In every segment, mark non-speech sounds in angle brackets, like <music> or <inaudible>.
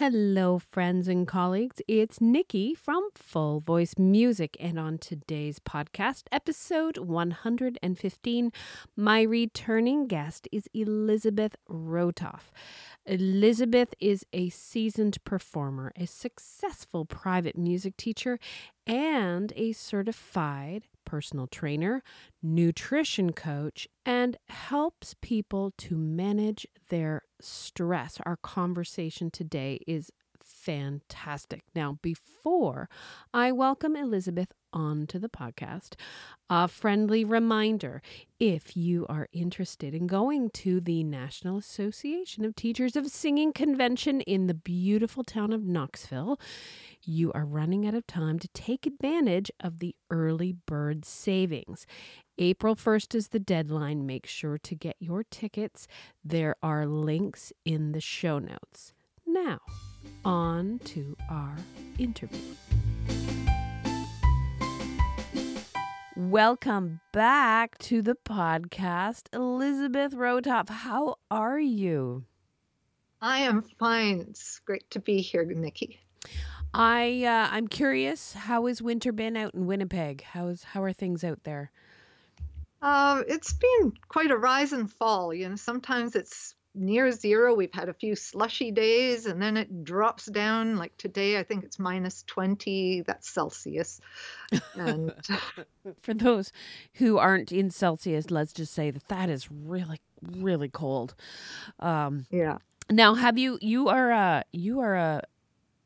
Hello, friends and colleagues. It's Nikki from Full Voice Music, and on today's podcast, episode 115, my returning guest is Elizabeth Rotoff. Elizabeth is a seasoned performer, a successful private music teacher, and a certified personal trainer, nutrition coach, and helps people to manage their stress. Our conversation today is fantastic. Now, before I welcome Elizabeth onto the podcast, a friendly reminder if you are interested in going to the National Association of Teachers of Singing convention in the beautiful town of Knoxville, you are running out of time to take advantage of the early bird savings. April 1st is the deadline. Make sure to get your tickets. There are links in the show notes. Now, on to our interview. Welcome back to the podcast, Elizabeth Rotoff. How are you? I am fine. It's great to be here, Nikki. I uh, I'm curious. How has winter been out in Winnipeg? How's how are things out there? Uh, it's been quite a rise and fall. You know, sometimes it's near zero. We've had a few slushy days, and then it drops down. Like today, I think it's minus twenty. That's Celsius. And <laughs> for those who aren't in Celsius, let's just say that that is really really cold. Um, yeah. Now, have you you are a you are a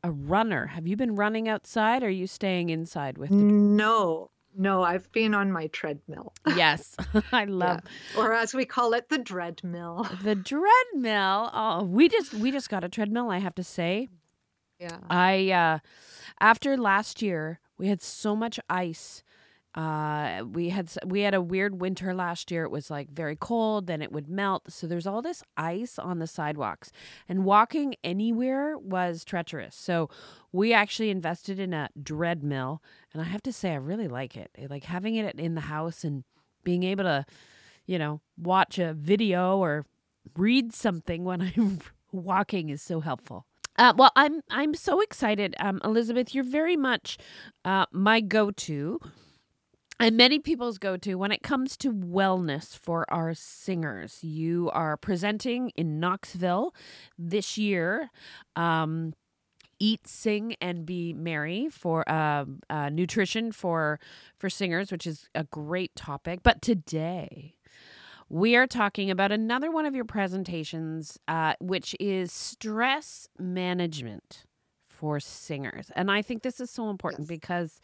a runner. Have you been running outside or are you staying inside with the No. No, I've been on my treadmill. Yes. <laughs> I <laughs> love yeah. or as we call it the dreadmill. <laughs> The dreadmill. Oh, we just we just got a treadmill, I have to say. Yeah. I uh after last year, we had so much ice uh, we had we had a weird winter last year. It was like very cold, then it would melt. So there's all this ice on the sidewalks, and walking anywhere was treacherous. So we actually invested in a dread mill, and I have to say I really like it. Like having it in the house and being able to, you know, watch a video or read something when I'm <laughs> walking is so helpful. Uh, well, I'm I'm so excited, um, Elizabeth. You're very much uh, my go-to and many people's go to when it comes to wellness for our singers. You are presenting in Knoxville this year. Um, eat sing and be merry for uh, uh, nutrition for for singers which is a great topic but today we are talking about another one of your presentations uh, which is stress management for singers and i think this is so important yes. because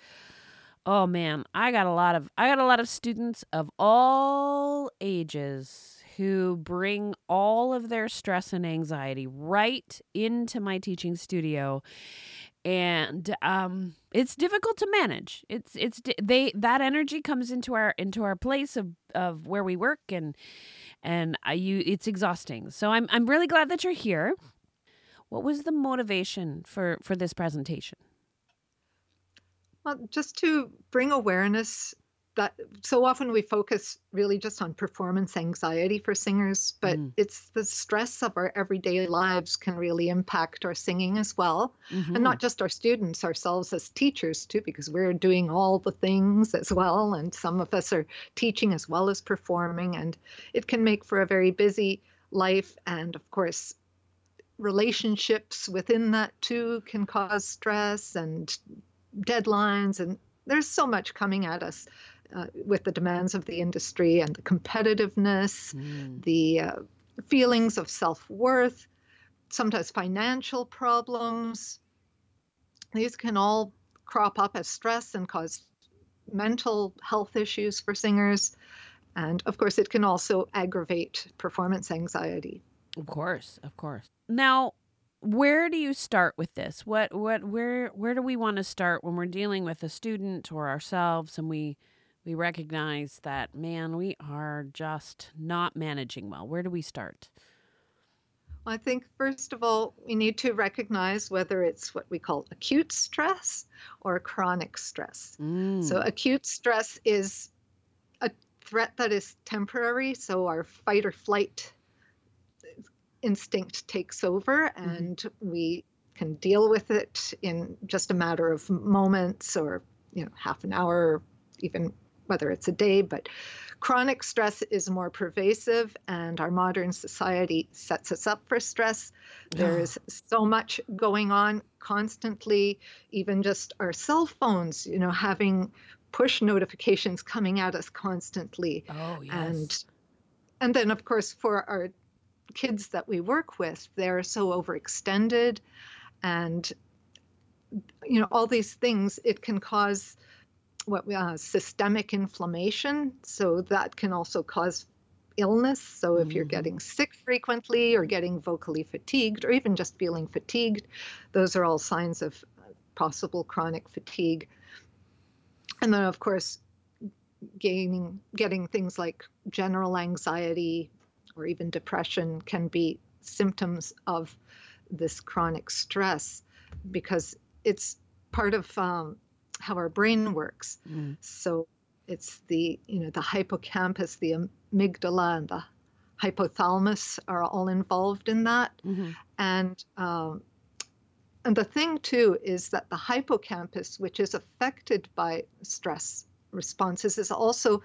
Oh man, I got a lot of I got a lot of students of all ages who bring all of their stress and anxiety right into my teaching studio. And um it's difficult to manage. It's it's they that energy comes into our into our place of of where we work and and I, you it's exhausting. So i'm i'm really glad that you're here. What was the motivation for for this presentation well, just to bring awareness that so often we focus really just on performance anxiety for singers, but mm. it's the stress of our everyday lives can really impact our singing as well. Mm-hmm. And not just our students, ourselves as teachers too, because we're doing all the things as well. And some of us are teaching as well as performing. And it can make for a very busy life. And of course, relationships within that too can cause stress and deadlines, and there's so much coming at us uh, with the demands of the industry and the competitiveness, mm. the uh, feelings of self worth, sometimes financial problems. These can all crop up as stress and cause mental health issues for singers. And of course, it can also aggravate performance anxiety. Of course, of course. Now, where do you start with this what what where where do we want to start when we're dealing with a student or ourselves and we we recognize that man we are just not managing well where do we start Well, I think, first of all, we need to recognize whether it's what we call acute stress or chronic stress. Mm. So, acute stress is a threat that is temporary. So, our fight or flight instinct takes over mm-hmm. and mm-hmm. we can deal with it in just a matter of moments or you know half an hour, even whether it's a day. But chronic stress is more pervasive, and our modern society sets us up for stress. There is so much going on constantly, even just our cell phones, you know, having push notifications coming at us constantly. Oh, yes. And and then of course for our kids that we work with, they're so overextended and you know all these things it can cause what uh, systemic inflammation. So that can also cause illness. So if you're mm-hmm. getting sick frequently or getting vocally fatigued or even just feeling fatigued those are all signs of possible chronic fatigue. And then of course gaining getting things like general anxiety or even depression can be symptoms of this chronic stress because it's part of um, how our brain works. Mm. So it's the you know the hippocampus, the amygdala, and the hypothalamus are all involved in that. Mm-hmm. And um, and the thing too is that the hippocampus, which is affected by stress responses, is also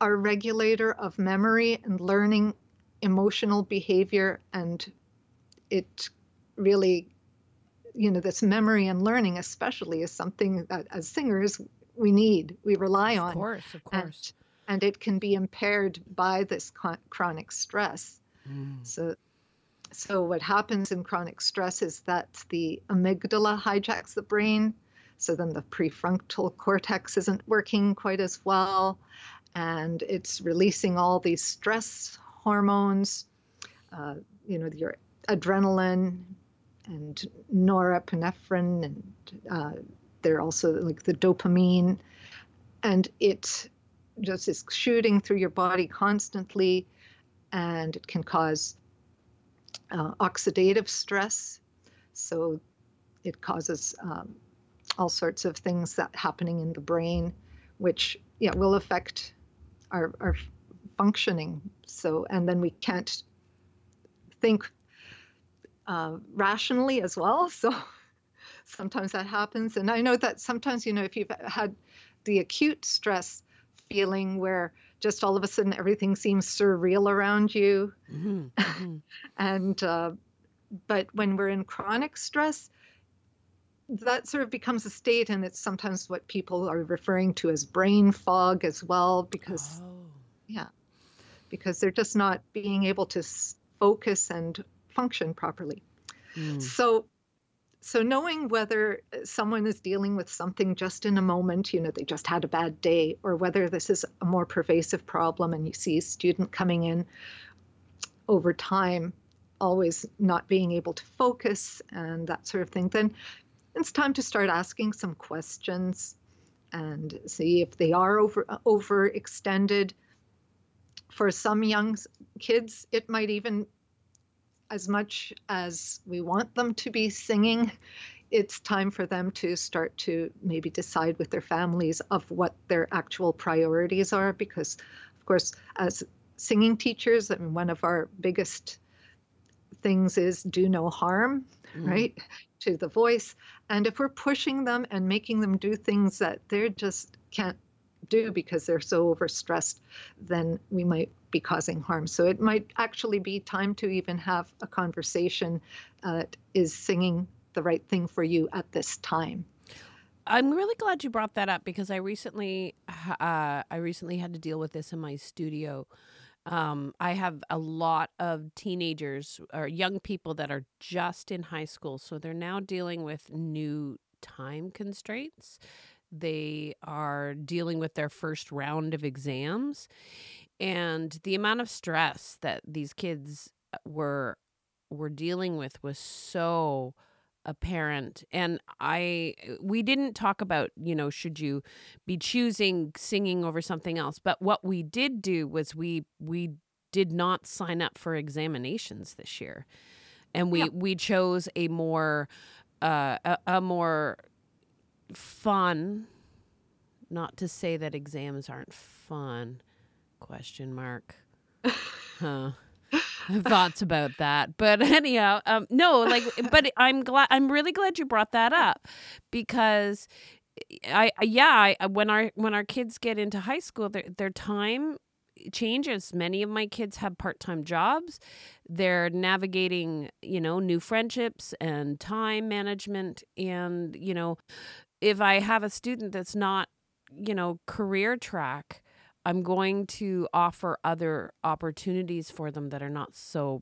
our regulator of memory and learning, emotional behavior, and it really you know this memory and learning especially is something that as singers we need we rely on. of course of course. and, and it can be impaired by this chronic stress. Mm. so so what happens in chronic stress is that the amygdala hijacks the brain so then the prefrontal cortex isn't working quite as well and it's releasing all these stress hormones uh, you know your adrenaline and norepinephrine, and uh, they're also like the dopamine, and it just is shooting through your body constantly, and it can cause uh, oxidative stress. So it causes um, all sorts of things that happening in the brain, which yeah will affect our, our functioning. So and then we can't think uh, rationally as well. <laughs> So sometimes that happens. And I know that sometimes, you know, if you've had the acute stress feeling where just all of a sudden everything seems surreal around you. Mm-hmm, mm-hmm. <laughs> and, uh, but when we're in chronic stress, that sort of becomes a state, and it's sometimes what people are referring to as brain fog as well, because, oh. yeah, because they're just not being able to focus and function properly. Mm. So so knowing whether someone is dealing with something just in a moment, you know, they just had a bad day, or whether this is a more pervasive problem and you see a student coming in over time, always not being able to focus and that sort of thing, then it's time to start asking some questions and see if they are over overextended. For some young kids, it might even as much as we want them to be singing, it's time for them to start to maybe decide with their families of what their actual priorities are. Because, of course, as singing teachers, I mean, one of our biggest things is do no harm, mm. right, to the voice. And if we're pushing them and making them do things that they're just can't do because they're so overstressed, then we might be causing harm. So it might actually be time to even have a conversation uh, is singing the right thing for you at this time. I'm really glad you brought that up because I recently, uh, I recently had to deal with this in my studio. Um, I have a lot of teenagers or young people that are just in high school, so they're now dealing with new time constraints. They are dealing with their first round of exams. And the amount of stress that these kids uh, were were dealing with was so apparent and i we didn't talk about you know should you be choosing singing over something else but what we did do was we we did not sign up for examinations this year and we yeah. we chose a more uh a, a more fun not to say that exams aren't fun question mark <laughs> huh thoughts about that. But <laughs> anyhow, um, no, like, but I'm glad. I'm really glad you brought that up because I, yeah, I, when our when our kids get into high school, their their time changes. Many of my kids have part time jobs. They're navigating, you know, new friendships and time management. And, you know, if I have a student that's not, you know, career track, I'm going to offer other opportunities for them that are not so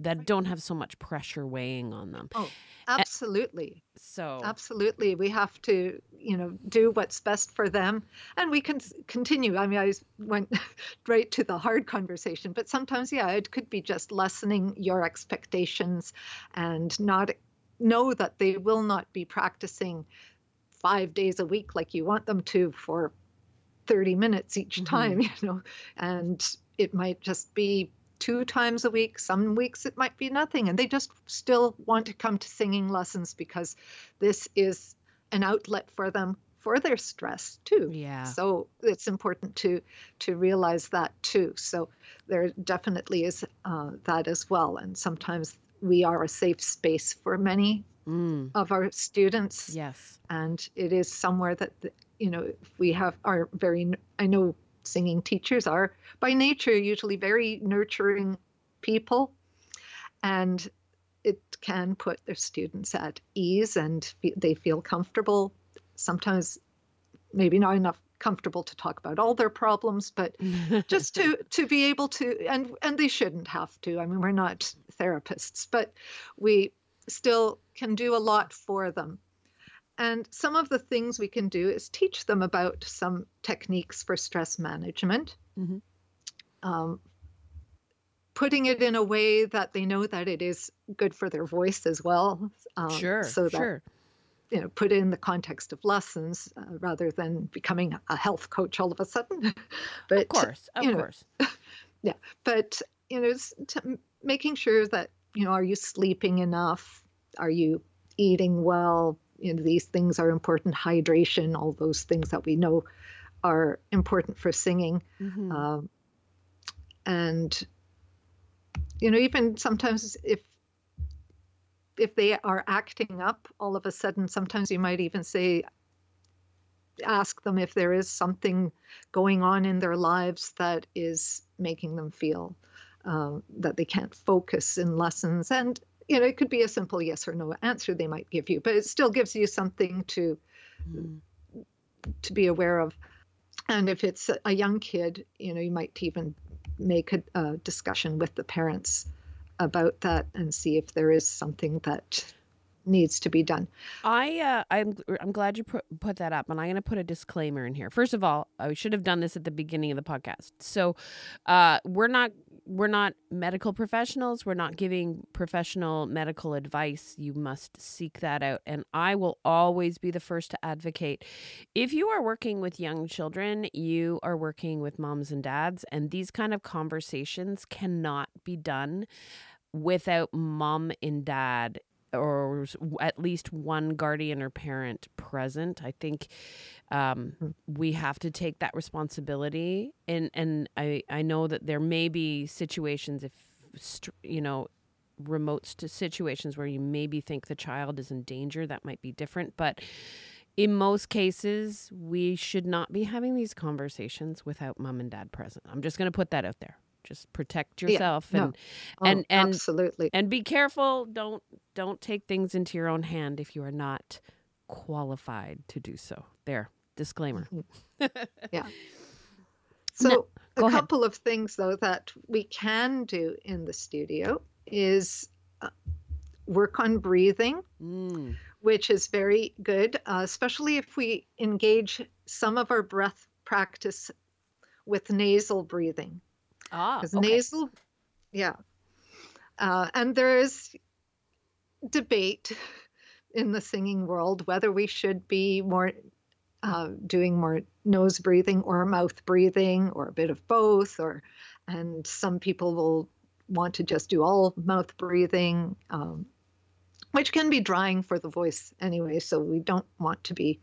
that don't have so much pressure weighing on them. Oh, absolutely. So absolutely, we have to, you know, do what's best for them, and we can continue. I mean, I went <laughs> right to the hard conversation, but sometimes, yeah, it could be just lessening your expectations, and not know that they will not be practicing five days a week like you want them to for 30 minutes each mm-hmm. time, mm-hmm. <laughs> you know, and it might just be two times a week. Some weeks it might be nothing. And they just still want to come to singing lessons because this is an outlet for them for their stress too. Yeah. So it's important to to realize that too. So there definitely is uh, that as well. And sometimes we are a safe space for many mm. of our students. Yes. And it is somewhere that you know we have our very. I know singing teachers are by nature usually very nurturing people and it can put their students at ease and they feel comfortable sometimes maybe not enough comfortable to talk about all their problems but <laughs> just to to be able to and and they shouldn't have to i mean we're not therapists but we still can do a lot for them and some of the things we can do is teach them about some techniques for stress management, mm-hmm. um, putting it in a way that they know that it is good for their voice as well. Um, sure. So that, sure. you know, put in the context of lessons uh, rather than becoming a health coach all of a sudden. <laughs> but of course, of you know, course. <laughs> yeah, but you know, making sure that you know, are you sleeping enough? Are you eating well? you know, these things are important hydration all those things that we know are important for singing mm-hmm. um, and you know even sometimes if if they are acting up all of a sudden sometimes you might even say ask them if there is something going on in their lives that is making them feel um, that they can't focus in lessons and you know, it could be a simple yes or no answer they might give you, but it still gives you something to mm. to be aware of. And if it's a young kid, you know, you might even make a, a discussion with the parents about that and see if there is something that needs to be done. I uh, I'm I'm glad you put put that up, and I'm going to put a disclaimer in here. First of all, I should have done this at the beginning of the podcast. So, uh, we're not we're not medical professionals. We're not giving professional medical advice. You must seek that out, and I will always be the first to advocate. If you are working with young children, you are working with moms and dads, and these kind of conversations cannot be done without mom and dad or at least one guardian or parent present. I think um, hmm. we have to take that responsibility. And and I I know that there may be situations if you know remote situations where you maybe think the child is in danger that might be different but in most cases we should not be having these conversations without mom and dad present i'm just going to put that out there just protect yourself yeah, and no. oh, and and absolutely. and be careful. Don't don't take things into your own hand if you are not qualified to do so. There disclaimer. Mm-hmm. <laughs> yeah. So no, a couple of things though that we can do in the studio is uh, work on breathing mm. which is very good uh, especially if we engage some of our breath practice with nasal breathing Ah, okay. nasal, yeah. Uh, and there is debate <laughs> in the singing world whether we should be more uh, doing more nose breathing or mouth breathing or a bit of both or and some people will want to just do all mouth breathing um, which can be drying for the voice anyway so we don't want to be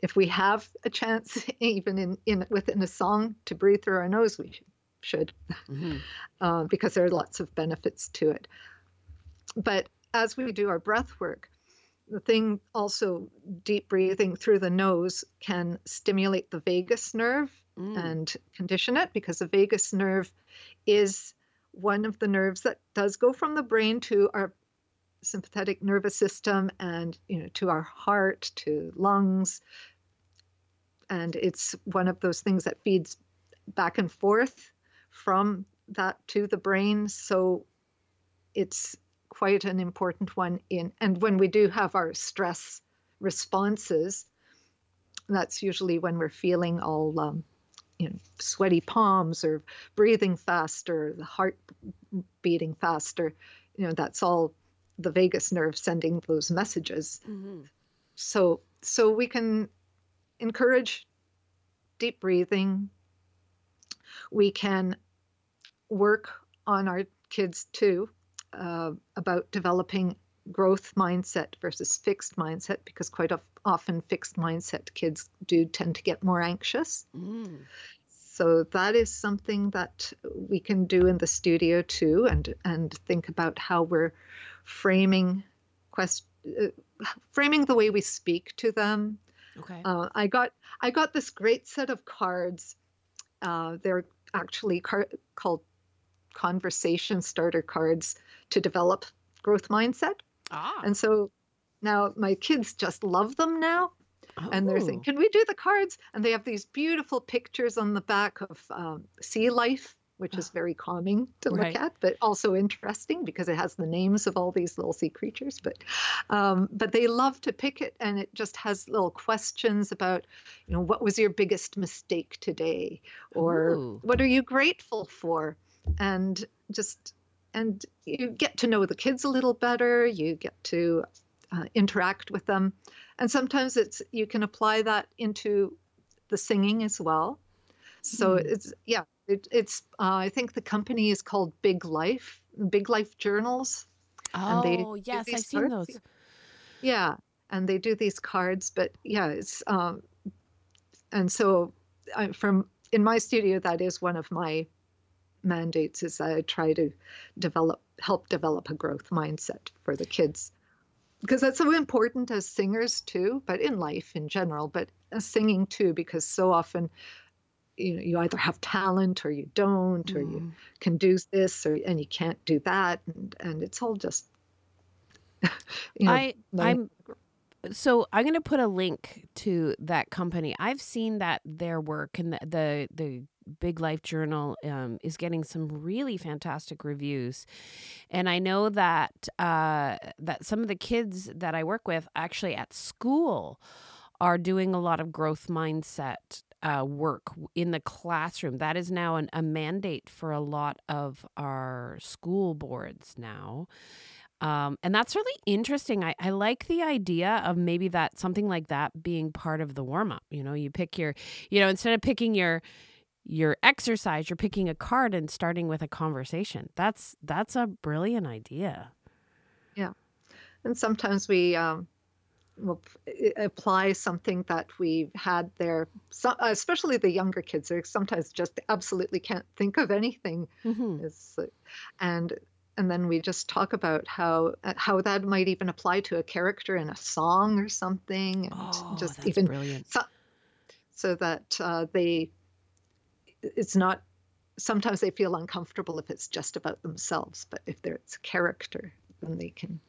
if we have a chance <laughs> even in, in within a song to breathe through our nose we should should, mm-hmm. <laughs> uh, because there are lots of benefits to it. But as we do our breath work, the thing also deep breathing through the nose can stimulate the vagus nerve mm. and condition it because the vagus nerve is one of the nerves that does go from the brain to our sympathetic nervous system and you know to our heart to lungs and it's one of those things that feeds back and forth from that to the brain. So it's quite an important one in and when we do have our stress responses that's usually when we're feeling all um, you know sweaty palms or breathing faster the heart beating faster. You know that's all the vagus nerve sending those messages. Mm-hmm. so so we can encourage deep breathing. We can work on our kids too uh, about developing growth mindset versus fixed mindset because quite often fixed mindset kids do tend to get more anxious. Mm. So that is something that we can do in the studio too, and and think about how we're framing quest, uh, framing the way we speak to them. Okay. Uh, I got I got this great set of cards. Uh, they're actually car- called conversation starter cards to develop growth mindset. Ah. And so now my kids just love them now. Oh. And they're saying, oh. can we do the cards? And they have these beautiful pictures on the back of um, sea life, which is very calming to right. look at, but also interesting because it has the names of all these little sea creatures. But um, but they love to pick it, and it just has little questions about, you know, what was your biggest mistake today, or Ooh. what are you grateful for, and just and you get to know the kids a little better. You get to uh, interact with them, and sometimes it's you can apply that into the singing as well. So mm. it's yeah, it, it's uh, I think the company is called Big Life, Big Life Journals. Oh yes, I've seen those. Yeah, and they do these cards, but yeah, it's um, and so I, from in my studio that is one of my mandates is I try to develop help develop a growth mindset for the kids because that's so important as singers too but in life in general but as singing too because so often you know you either have talent or you don't mm. or you mm. can do this or and you can't do that and and it's all just <laughs> you know, I I'm so I'm going to put a link to that company. I've seen that their work and the the, the Big Life Journal um, is getting some really fantastic reviews, and I know that uh, that some of the kids that I work with actually at school are doing a lot of growth mindset uh, work in the classroom. That is now an, a mandate for a lot of our school boards now. Um, and that's really interesting. I, I like the idea of maybe that something like that being part of the warm up. You know, you pick your, you know, instead of picking your your exercise, you're picking a card and starting with a conversation. That's that's a brilliant idea. Yeah, and sometimes we um, will apply something that we've had there. So, especially the younger kids, are sometimes just absolutely can't think of anything. Mm-hmm. and and then we just talk about how uh, how that might even apply to a character in a song or something, and oh, just even brilliant. So, so that uh, they it's not sometimes they feel uncomfortable if it's just about themselves but if there's a character then they can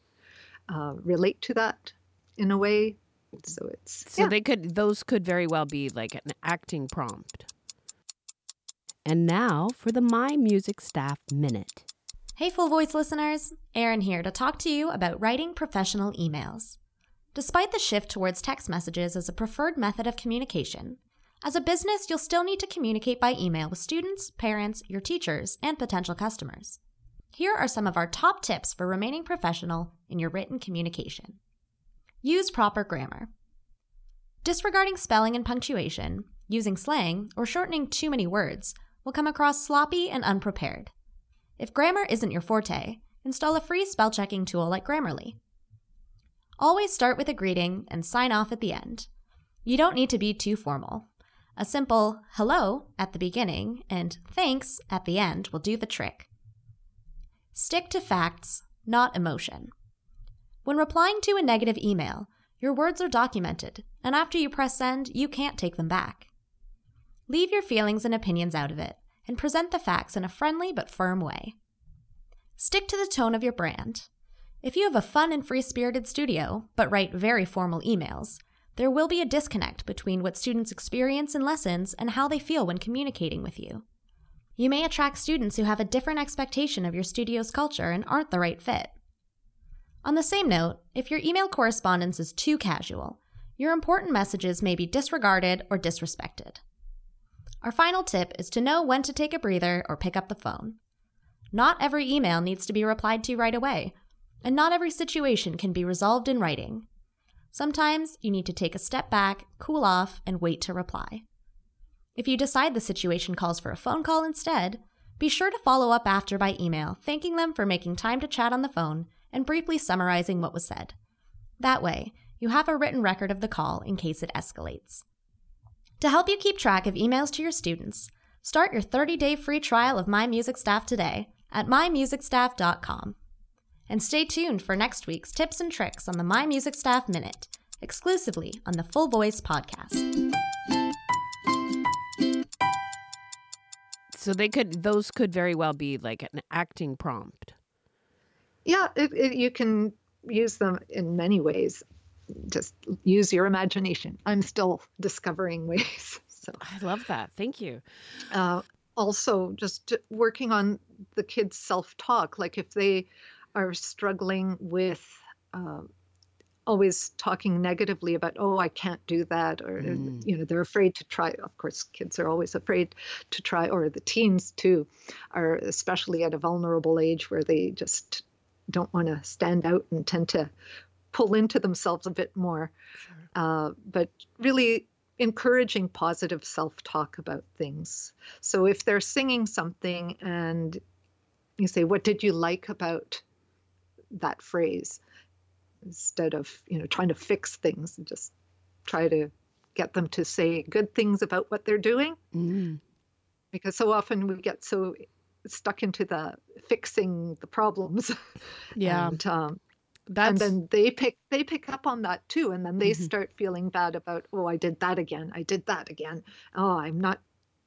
uh, relate to that in a way. So it's so yeah. they could those could very well be like an acting prompt. And now for the my music staff minute. Hey full voice listeners. Erin here to talk to you about writing professional emails. Despite the shift towards text messages as a preferred method of communication as a business, you'll still need to communicate by email with students, parents, your teachers, and potential customers. Here are some of our top tips for remaining professional in your written communication. Use proper grammar. Disregarding spelling and punctuation, using slang, or shortening too many words will come across sloppy and unprepared. If grammar isn't your forte, install a free spell checking tool like Grammarly. Always start with a greeting and sign off at the end. You don't need to be too formal. A simple hello at the beginning and thanks at the end will do the trick. Stick to facts, not emotion. When replying to a negative email, your words are documented, and after you press send, you can't take them back. Leave your feelings and opinions out of it, and present the facts in a friendly but firm way. Stick to the tone of your brand. If you have a fun and free spirited studio, but write very formal emails, there will be a disconnect between what students experience in lessons and how they feel when communicating with you. You may attract students who have a different expectation of your studio's culture and aren't the right fit. On the same note, if your email correspondence is too casual, your important messages may be disregarded or disrespected. Our final tip is to know when to take a breather or pick up the phone. Not every email needs to be replied to right away, and not every situation can be resolved in writing. Sometimes you need to take a step back, cool off, and wait to reply. If you decide the situation calls for a phone call instead, be sure to follow up after by email, thanking them for making time to chat on the phone and briefly summarizing what was said. That way, you have a written record of the call in case it escalates. To help you keep track of emails to your students, start your 30 day free trial of My Music Staff today at mymusicstaff.com. And stay tuned for next week's tips and tricks on the My Music Staff Minute, exclusively on the Full Voice podcast. So they could those could very well be like an acting prompt. Yeah, it, it, you can use them in many ways. Just use your imagination. I'm still discovering <laughs> ways. So I love that. Thank you. Uh, also, just working on the kids' self-talk. Like if they are struggling with uh, always talking negatively about oh i can't do that or mm. you know they're afraid to try of course kids are always afraid to try or the teens too are especially at a vulnerable age where they just don't want to stand out and tend to pull into themselves a bit more sure. uh, but really encouraging positive self-talk about things so if they're singing something and you say what did you like about that phrase instead of you know trying to fix things and just try to get them to say good things about what they're doing. Mm. because so often we get so stuck into the fixing the problems. <laughs> Yeah. And, um, and then they pick they pick up on that too. And then they mm-hmm. start feeling bad about oh i did that again. I did that again. Oh i'm not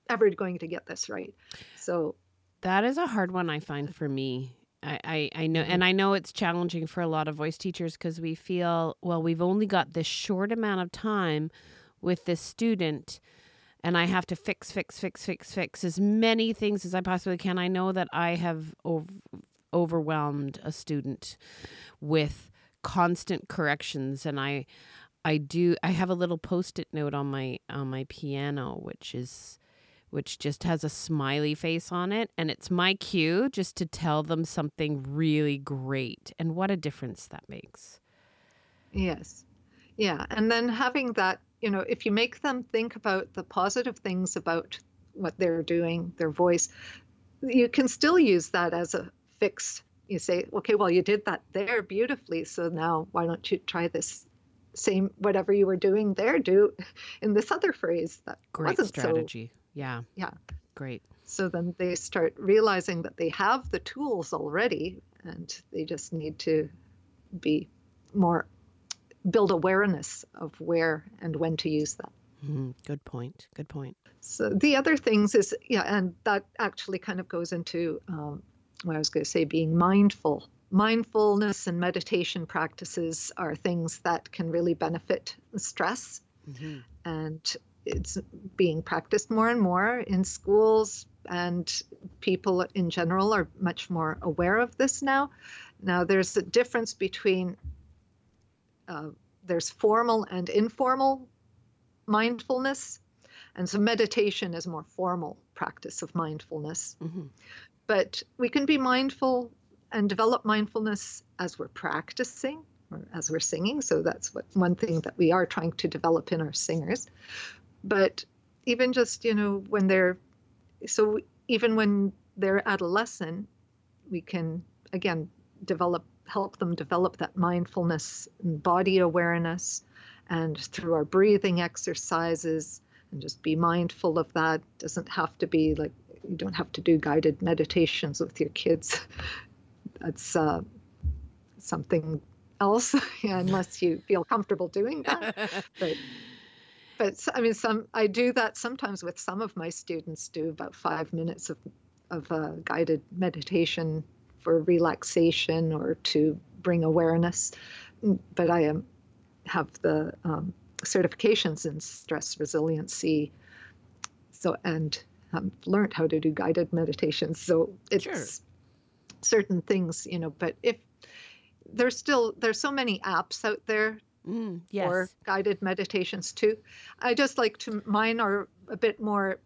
ever going to get this right. So that is a hard one i find for me I, I, I know, mm-hmm. and I know it's challenging for a lot of voice teachers because we feel, well, we've only got this short amount of time with this student, and I have to fix, fix, fix, fix, fix as many things as I possibly can. I know that I have ov- overwhelmed a student with constant corrections, and I, I do. I have a little post-it note on my on my piano, which is which just has a smiley face on it. And it's my cue just to tell them something really great. And what a difference that makes. Yes. Yeah. And then having that, you know, if you make them think about the positive things about what they're doing, their voice, you can still use that as a fix. You say, okay, well, you did that there beautifully. So now why don't you try this same, whatever you were doing there, do in this other phrase that Great wasn't strategy. So yeah. Yeah. Great. So then they start realizing that they have the tools already and they just need to be more build awareness of where and when to use that. Mm, good point. Good point. So the other things is yeah, and that actually kind of goes into um, what I was going to say, being mindful. Mindfulness and meditation practices are things that can really benefit stress, mm-hmm. and it's being practiced more and more in schools, and people in general are much more aware of this now. Now, there's a difference between uh, there's formal and informal mindfulness, and so meditation is more formal practice of mindfulness. Mm-hmm. But we can be mindful and develop mindfulness as we're practicing or as we're singing. So that's what one thing that we are trying to develop in our singers but even just you know when they're so even when they're adolescent we can again develop help them develop that mindfulness and body awareness and through our breathing exercises and just be mindful of that. Doesn't have to be like you don't have to do guided meditations with your kids. <laughs> That's uh, something else, <laughs> unless you feel comfortable doing that. <laughs> but but I mean, some I do that sometimes with some of my students. Do about five minutes of of uh, guided meditation for relaxation or to bring awareness. But I am have the um, certifications in stress resiliency. So and um, learned how to do guided meditations. So it's sure. certain things, you know. But if there's still there's so many apps out there mm, yes. for guided meditations too. I just like to mine are a bit more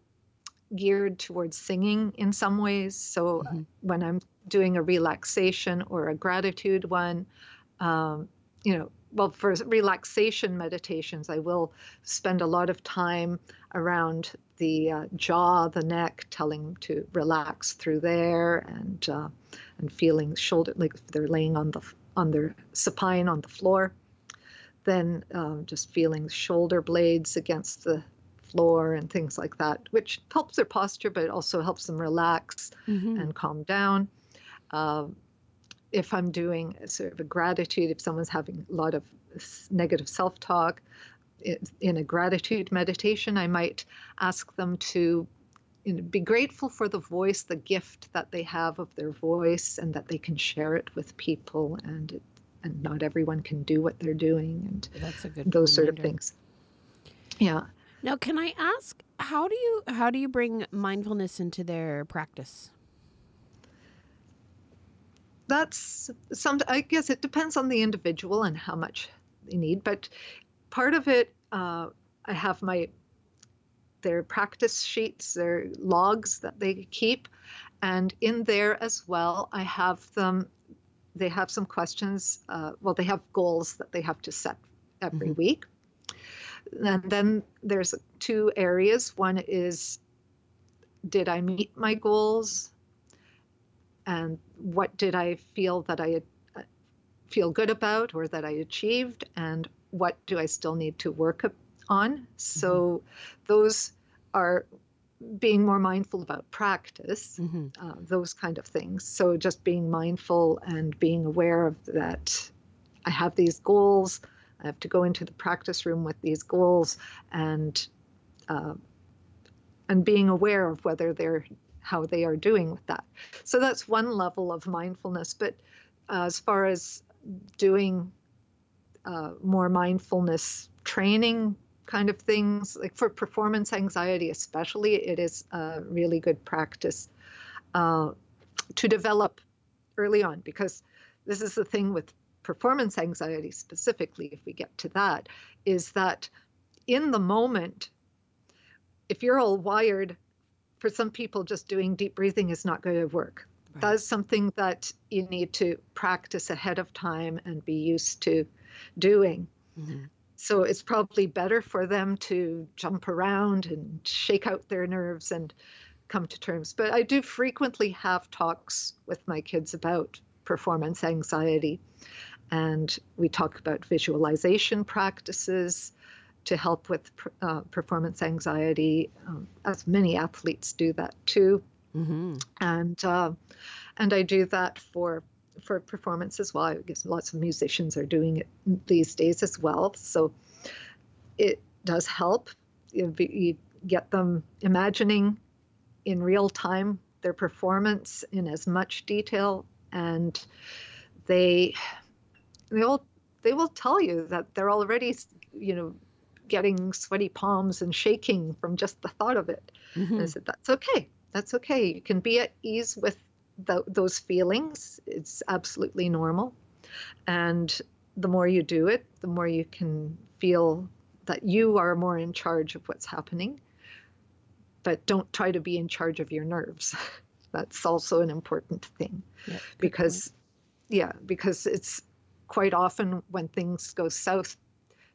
geared towards singing in some ways. So mm-hmm. when I'm doing a relaxation or a gratitude one, um, you know, well, for relaxation meditations, I will spend a lot of time around the uh, jaw, the neck, telling them to relax through there, and uh, and feeling shoulder like they're laying on the on their supine on the floor, then um, just feeling shoulder blades against the floor and things like that, which helps their posture, but also helps them relax mm-hmm. and calm down. Um, if I'm doing sort of a gratitude, if someone's having a lot of negative self talk, in a gratitude meditation, I might ask them to you know, be grateful for the voice, the gift that they have of their voice, and that they can share it with people, and it, and not everyone can do what they're doing, and that's a good those reminder. sort of things. Yeah. Now, can I ask how do you how do you bring mindfulness into their practice? that's some i guess it depends on the individual and how much they need but part of it uh, i have my their practice sheets their logs that they keep and in there as well i have them they have some questions uh, well they have goals that they have to set every mm-hmm. week and then there's two areas one is did i meet my goals and what did I feel that I uh, feel good about or that I achieved, and what do I still need to work on? So mm-hmm. those are being more mindful about practice, mm-hmm. uh, those kind of things. So just being mindful and being aware of that. I have these goals. I have to go into the practice room with these goals, and uh, and being aware of whether they're how they are doing with that. So that's one level of mindfulness. But uh, as far as doing uh, more mindfulness training kind of things, like for performance anxiety, especially, it is a really good practice uh, to develop early on because this is the thing with performance anxiety specifically, if we get to that, is that in the moment, if you're all wired for some people, just doing deep breathing is not going to work. Right. That's something that you need to practice ahead of time and be used to doing. Mm-hmm. So it's probably better for them to jump around and shake out their nerves and come to terms. But I do frequently have talks with my kids about performance anxiety. And we talk about visualization practices to help with uh, performance anxiety, um, as many athletes do that too. Mm-hmm. And uh, and I do that for for performance as well. I guess lots of musicians are doing it these days as well. So it does help. You, you get them imagining in real time their performance in as much detail, and they they all they will tell you that they're already you know getting sweaty palms and shaking from just the thought of it. Mm-hmm. I said, That's okay. That's okay. You can be at ease with the, those feelings. It's absolutely normal. And the more you do it, the more you can feel that you are more in charge of what's happening. But don't try to be in charge of your nerves. <laughs> That's also an important thing. Yeah, because, point. yeah, because it's quite often when things go south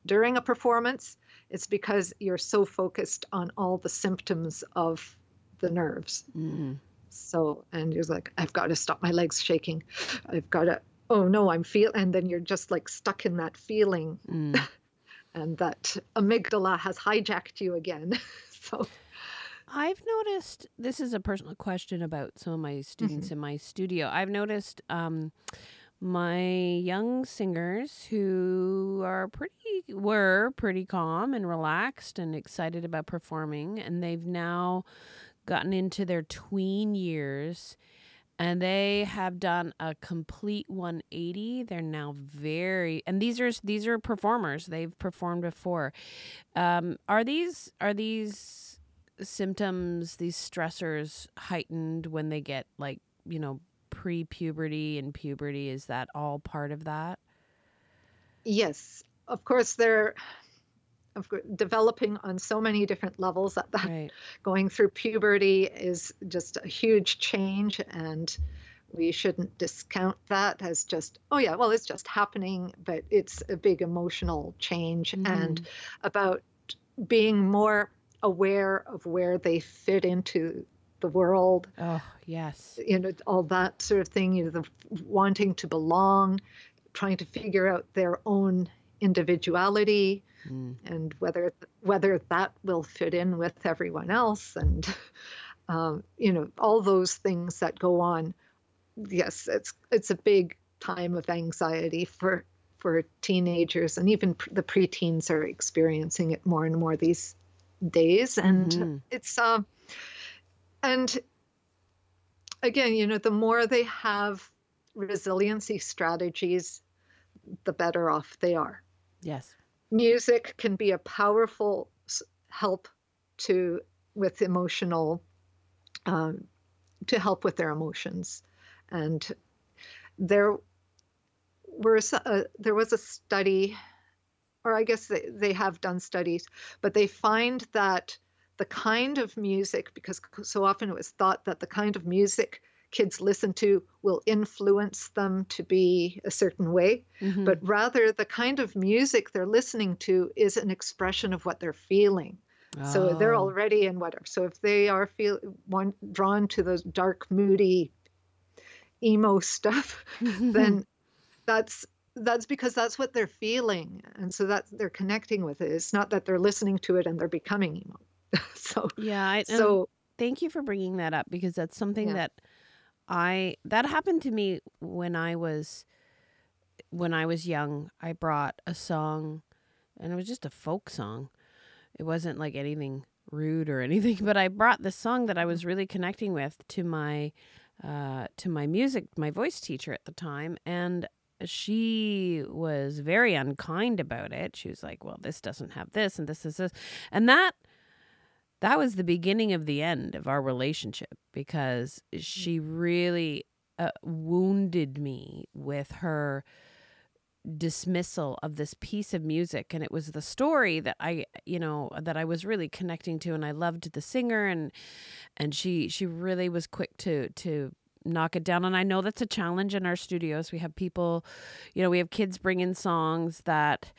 during a performance, it's because you're so focused on all the symptoms of the nerves. Mm-hmm. So, and you're like, I've got to stop my legs shaking. I've got to, oh no, I'm feel, and then you're just like stuck in that feeling. Mm. <laughs> and that amygdala has hijacked you again. <laughs> so I've noticed this is a personal question about some of my students mm-hmm. in my studio. I've noticed um, my young singers who are pretty were pretty calm and relaxed and excited about performing and they've now gotten into their tween years and they have done a complete 180 they're now very and these are these are performers. They've performed before. Um, are these are these symptoms these stressors heightened when they get like you know pre-puberty and puberty? Is that all part of that? Yes. Of course they're developing on so many different levels that, that right. <laughs> going through puberty is just a huge change and we shouldn't discount that as just oh yeah well it's just happening but it's a big emotional change mm. and about being more aware of where they fit into the world oh yes you know all that sort of thing you know the wanting to belong trying to figure out their own individuality mm. and whether whether that will fit in with everyone else and <laughs> um, you know all those things that go on yes it's it's a big time of anxiety for for teenagers and even the preteens are experiencing it more and more these days and mm-hmm. it's um and again you know the more they have resiliency strategies the better off they are yes music can be a powerful help to with emotional um, to help with their emotions. And there were uh, there was a study or i guess they, they have done studies but they find that the kind of music because so often it was thought that the kind of music kids listen to will influence them to be a certain way, mm-hmm. but rather the kind of music they're listening to is an expression of what they're feeling. Oh. So they're already in whatever. So if they are feel one drawn to those dark, moody, emo stuff, <laughs> then that's that's because that's what they're feeling, and so that they're connecting with it. It's not that they're listening to it and they're becoming emo. <laughs> so yeah, I, so thank you for bringing that up because that's something yeah. that I that happened to me when I was when I was young. I brought a song and it was just a folk song. It wasn't like anything rude or anything, <laughs> but I brought the song that I was really connecting with to my uh, to my music, my voice teacher at the time, and she was very unkind about it. She was like, "Well, this doesn't have this, and this is this," and that that was the beginning of the end of our relationship because she really uh, wounded me with her dismissal of this piece of music and it was the story that I you know that I was really connecting to and I loved the singer and and she she really was quick to to knock it down and I know that's a challenge in our studios. We have people you know we have kids bring in songs that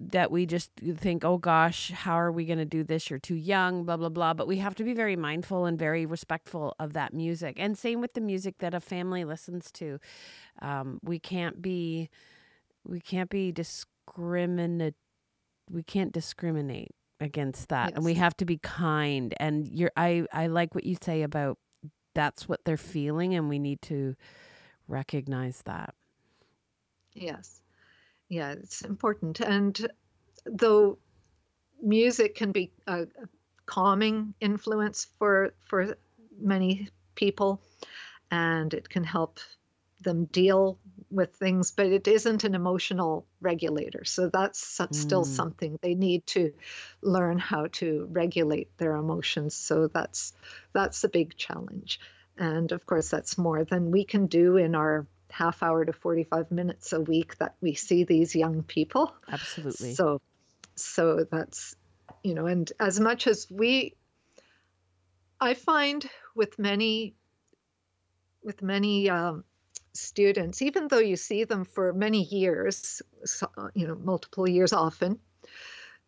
that we just think, oh gosh, how are we going to do this? You're too young, blah, blah, blah. But we have to be very mindful and very respectful of that music. And same with the music that a family listens to. Um, we can't be, we can't be discriminate. We can't discriminate against that. Yes. And we have to be kind. And you're, I, I like what you say about that's what they're feeling. And we need to recognize that. Yes yeah, it's important. And though music can be a, calming influence for for many people, and it can help them deal with things, but it isn't an emotional regulator. So that's mm. still something they need to learn how to regulate their emotions. So that's that's a big challenge. And of course, that's more than we can do in our half hour to 45 minutes a week that we see these young people. Absolutely. So, so that's, you know, and as much as we, I find with many, with many um, students, even though you see them for many years, you know, multiple years often,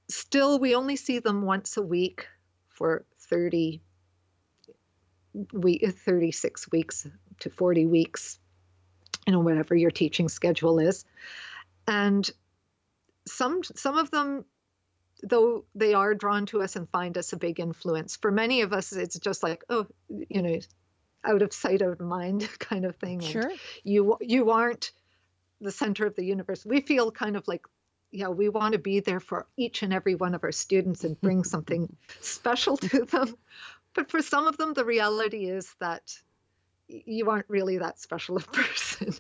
still we only see them once a week for 30 we 36 weeks to 40 weeks you know, whatever your teaching schedule is. And some some of them though they are drawn to us and find us a big influence. For many of us it's just like oh you know out of sight out of mind <laughs> kind of thing. Sure. you you aren't the center of the universe. We feel kind of like yeah we want to be there for each and every one of our students and bring <laughs> something special to them. But for some of them the reality is that you aren't really that special a <laughs> person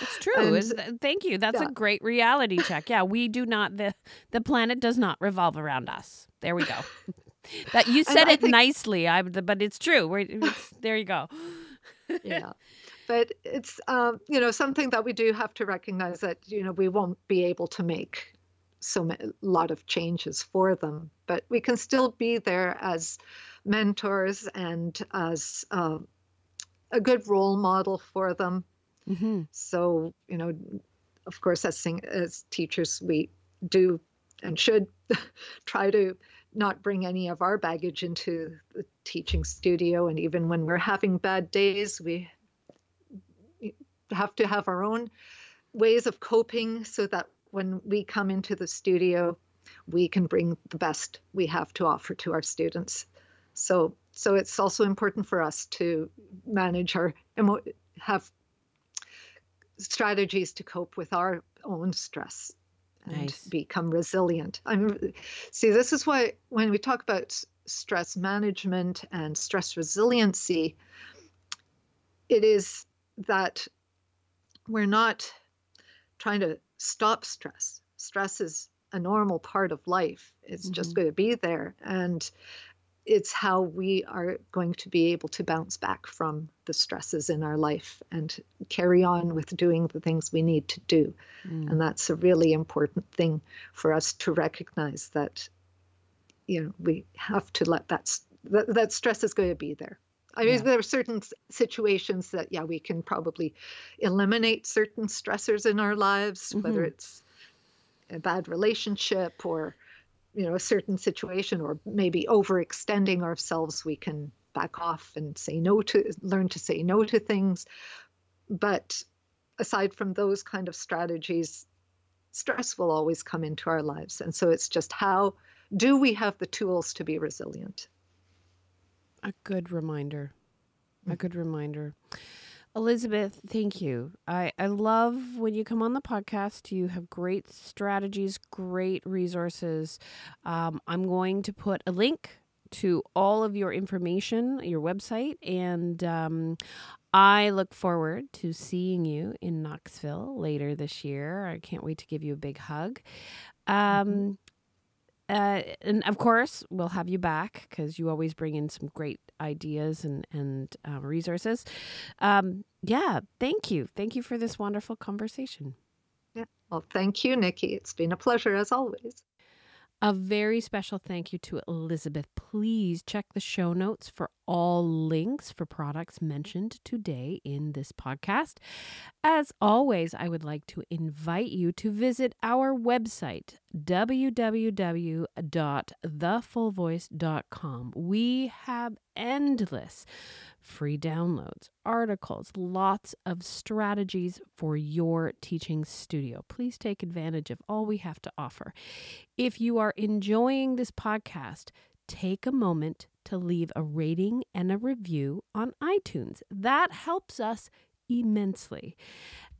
it's true. And, thank you. That's yeah. a great reality check. Yeah, we do not the the planet does not revolve around us. There we go. <laughs> that you said it think, nicely. I but it's true. We're, it's, there you go. <laughs> yeah. But it's um, you know something that we do have to recognize that you know we won't be able to make so a lot of changes for them, but we can still be there as mentors and as uh, a good role model for them Mm-hmm. So, you know, of course, as, sing- as teachers, we do and should <laughs> try to not bring any of our baggage into the teaching studio. And even when we're having bad days, we have to have our own ways of coping so that when we come into the studio, we can bring the best we have to offer to our students. So, so it's also important for us to manage our emo- have strategies to cope with our own stress and nice. become resilient. I'm see this is why when we talk about stress management and stress resiliency it is that we're not trying to stop stress. Stress is a normal part of life. It's mm-hmm. just going to be there and it's how we are going to be able to bounce back from the stresses in our life and carry on with doing the things we need to do. Mm. And that's a really important thing for us to recognize that, you know, we have to let that, that, that stress is going to be there. I mean, yeah. there are certain situations that, yeah, we can probably eliminate certain stressors in our lives, mm-hmm. whether it's a bad relationship or you know a certain situation or maybe overextending ourselves we can back off and say no to learn to say no to things. But aside from those kind of strategies stress will always come into our lives. And so it's just how do we have the tools to be resilient? A good reminder. A mm. good reminder Elizabeth, thank you. I, I love when you come on the podcast. You have great strategies, great resources. Um, I'm going to put a link to all of your information, your website, and um, I look forward to seeing you in Knoxville later this year. I can't wait to give you a big hug. Um, mm-hmm. Uh, and of course, we'll have you back because you always bring in some great ideas and and uh, resources. Um, yeah, thank you, thank you for this wonderful conversation. Yeah, well, thank you, Nikki. It's been a pleasure as always. A very special thank you to Elizabeth. Please check the show notes for all links for products mentioned today in this podcast. As always, I would like to invite you to visit our website, www.thefullvoice.com. We have endless free downloads, articles, lots of strategies for your teaching studio. Please take advantage of all we have to offer. If you are enjoying this podcast, take a moment to leave a rating and a review on iTunes. That helps us immensely.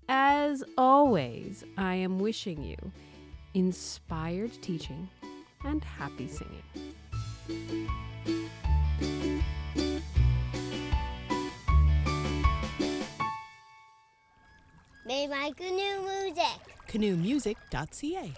As always, I am wishing you inspired teaching and happy singing. They like canoe music. Canoemusic.ca.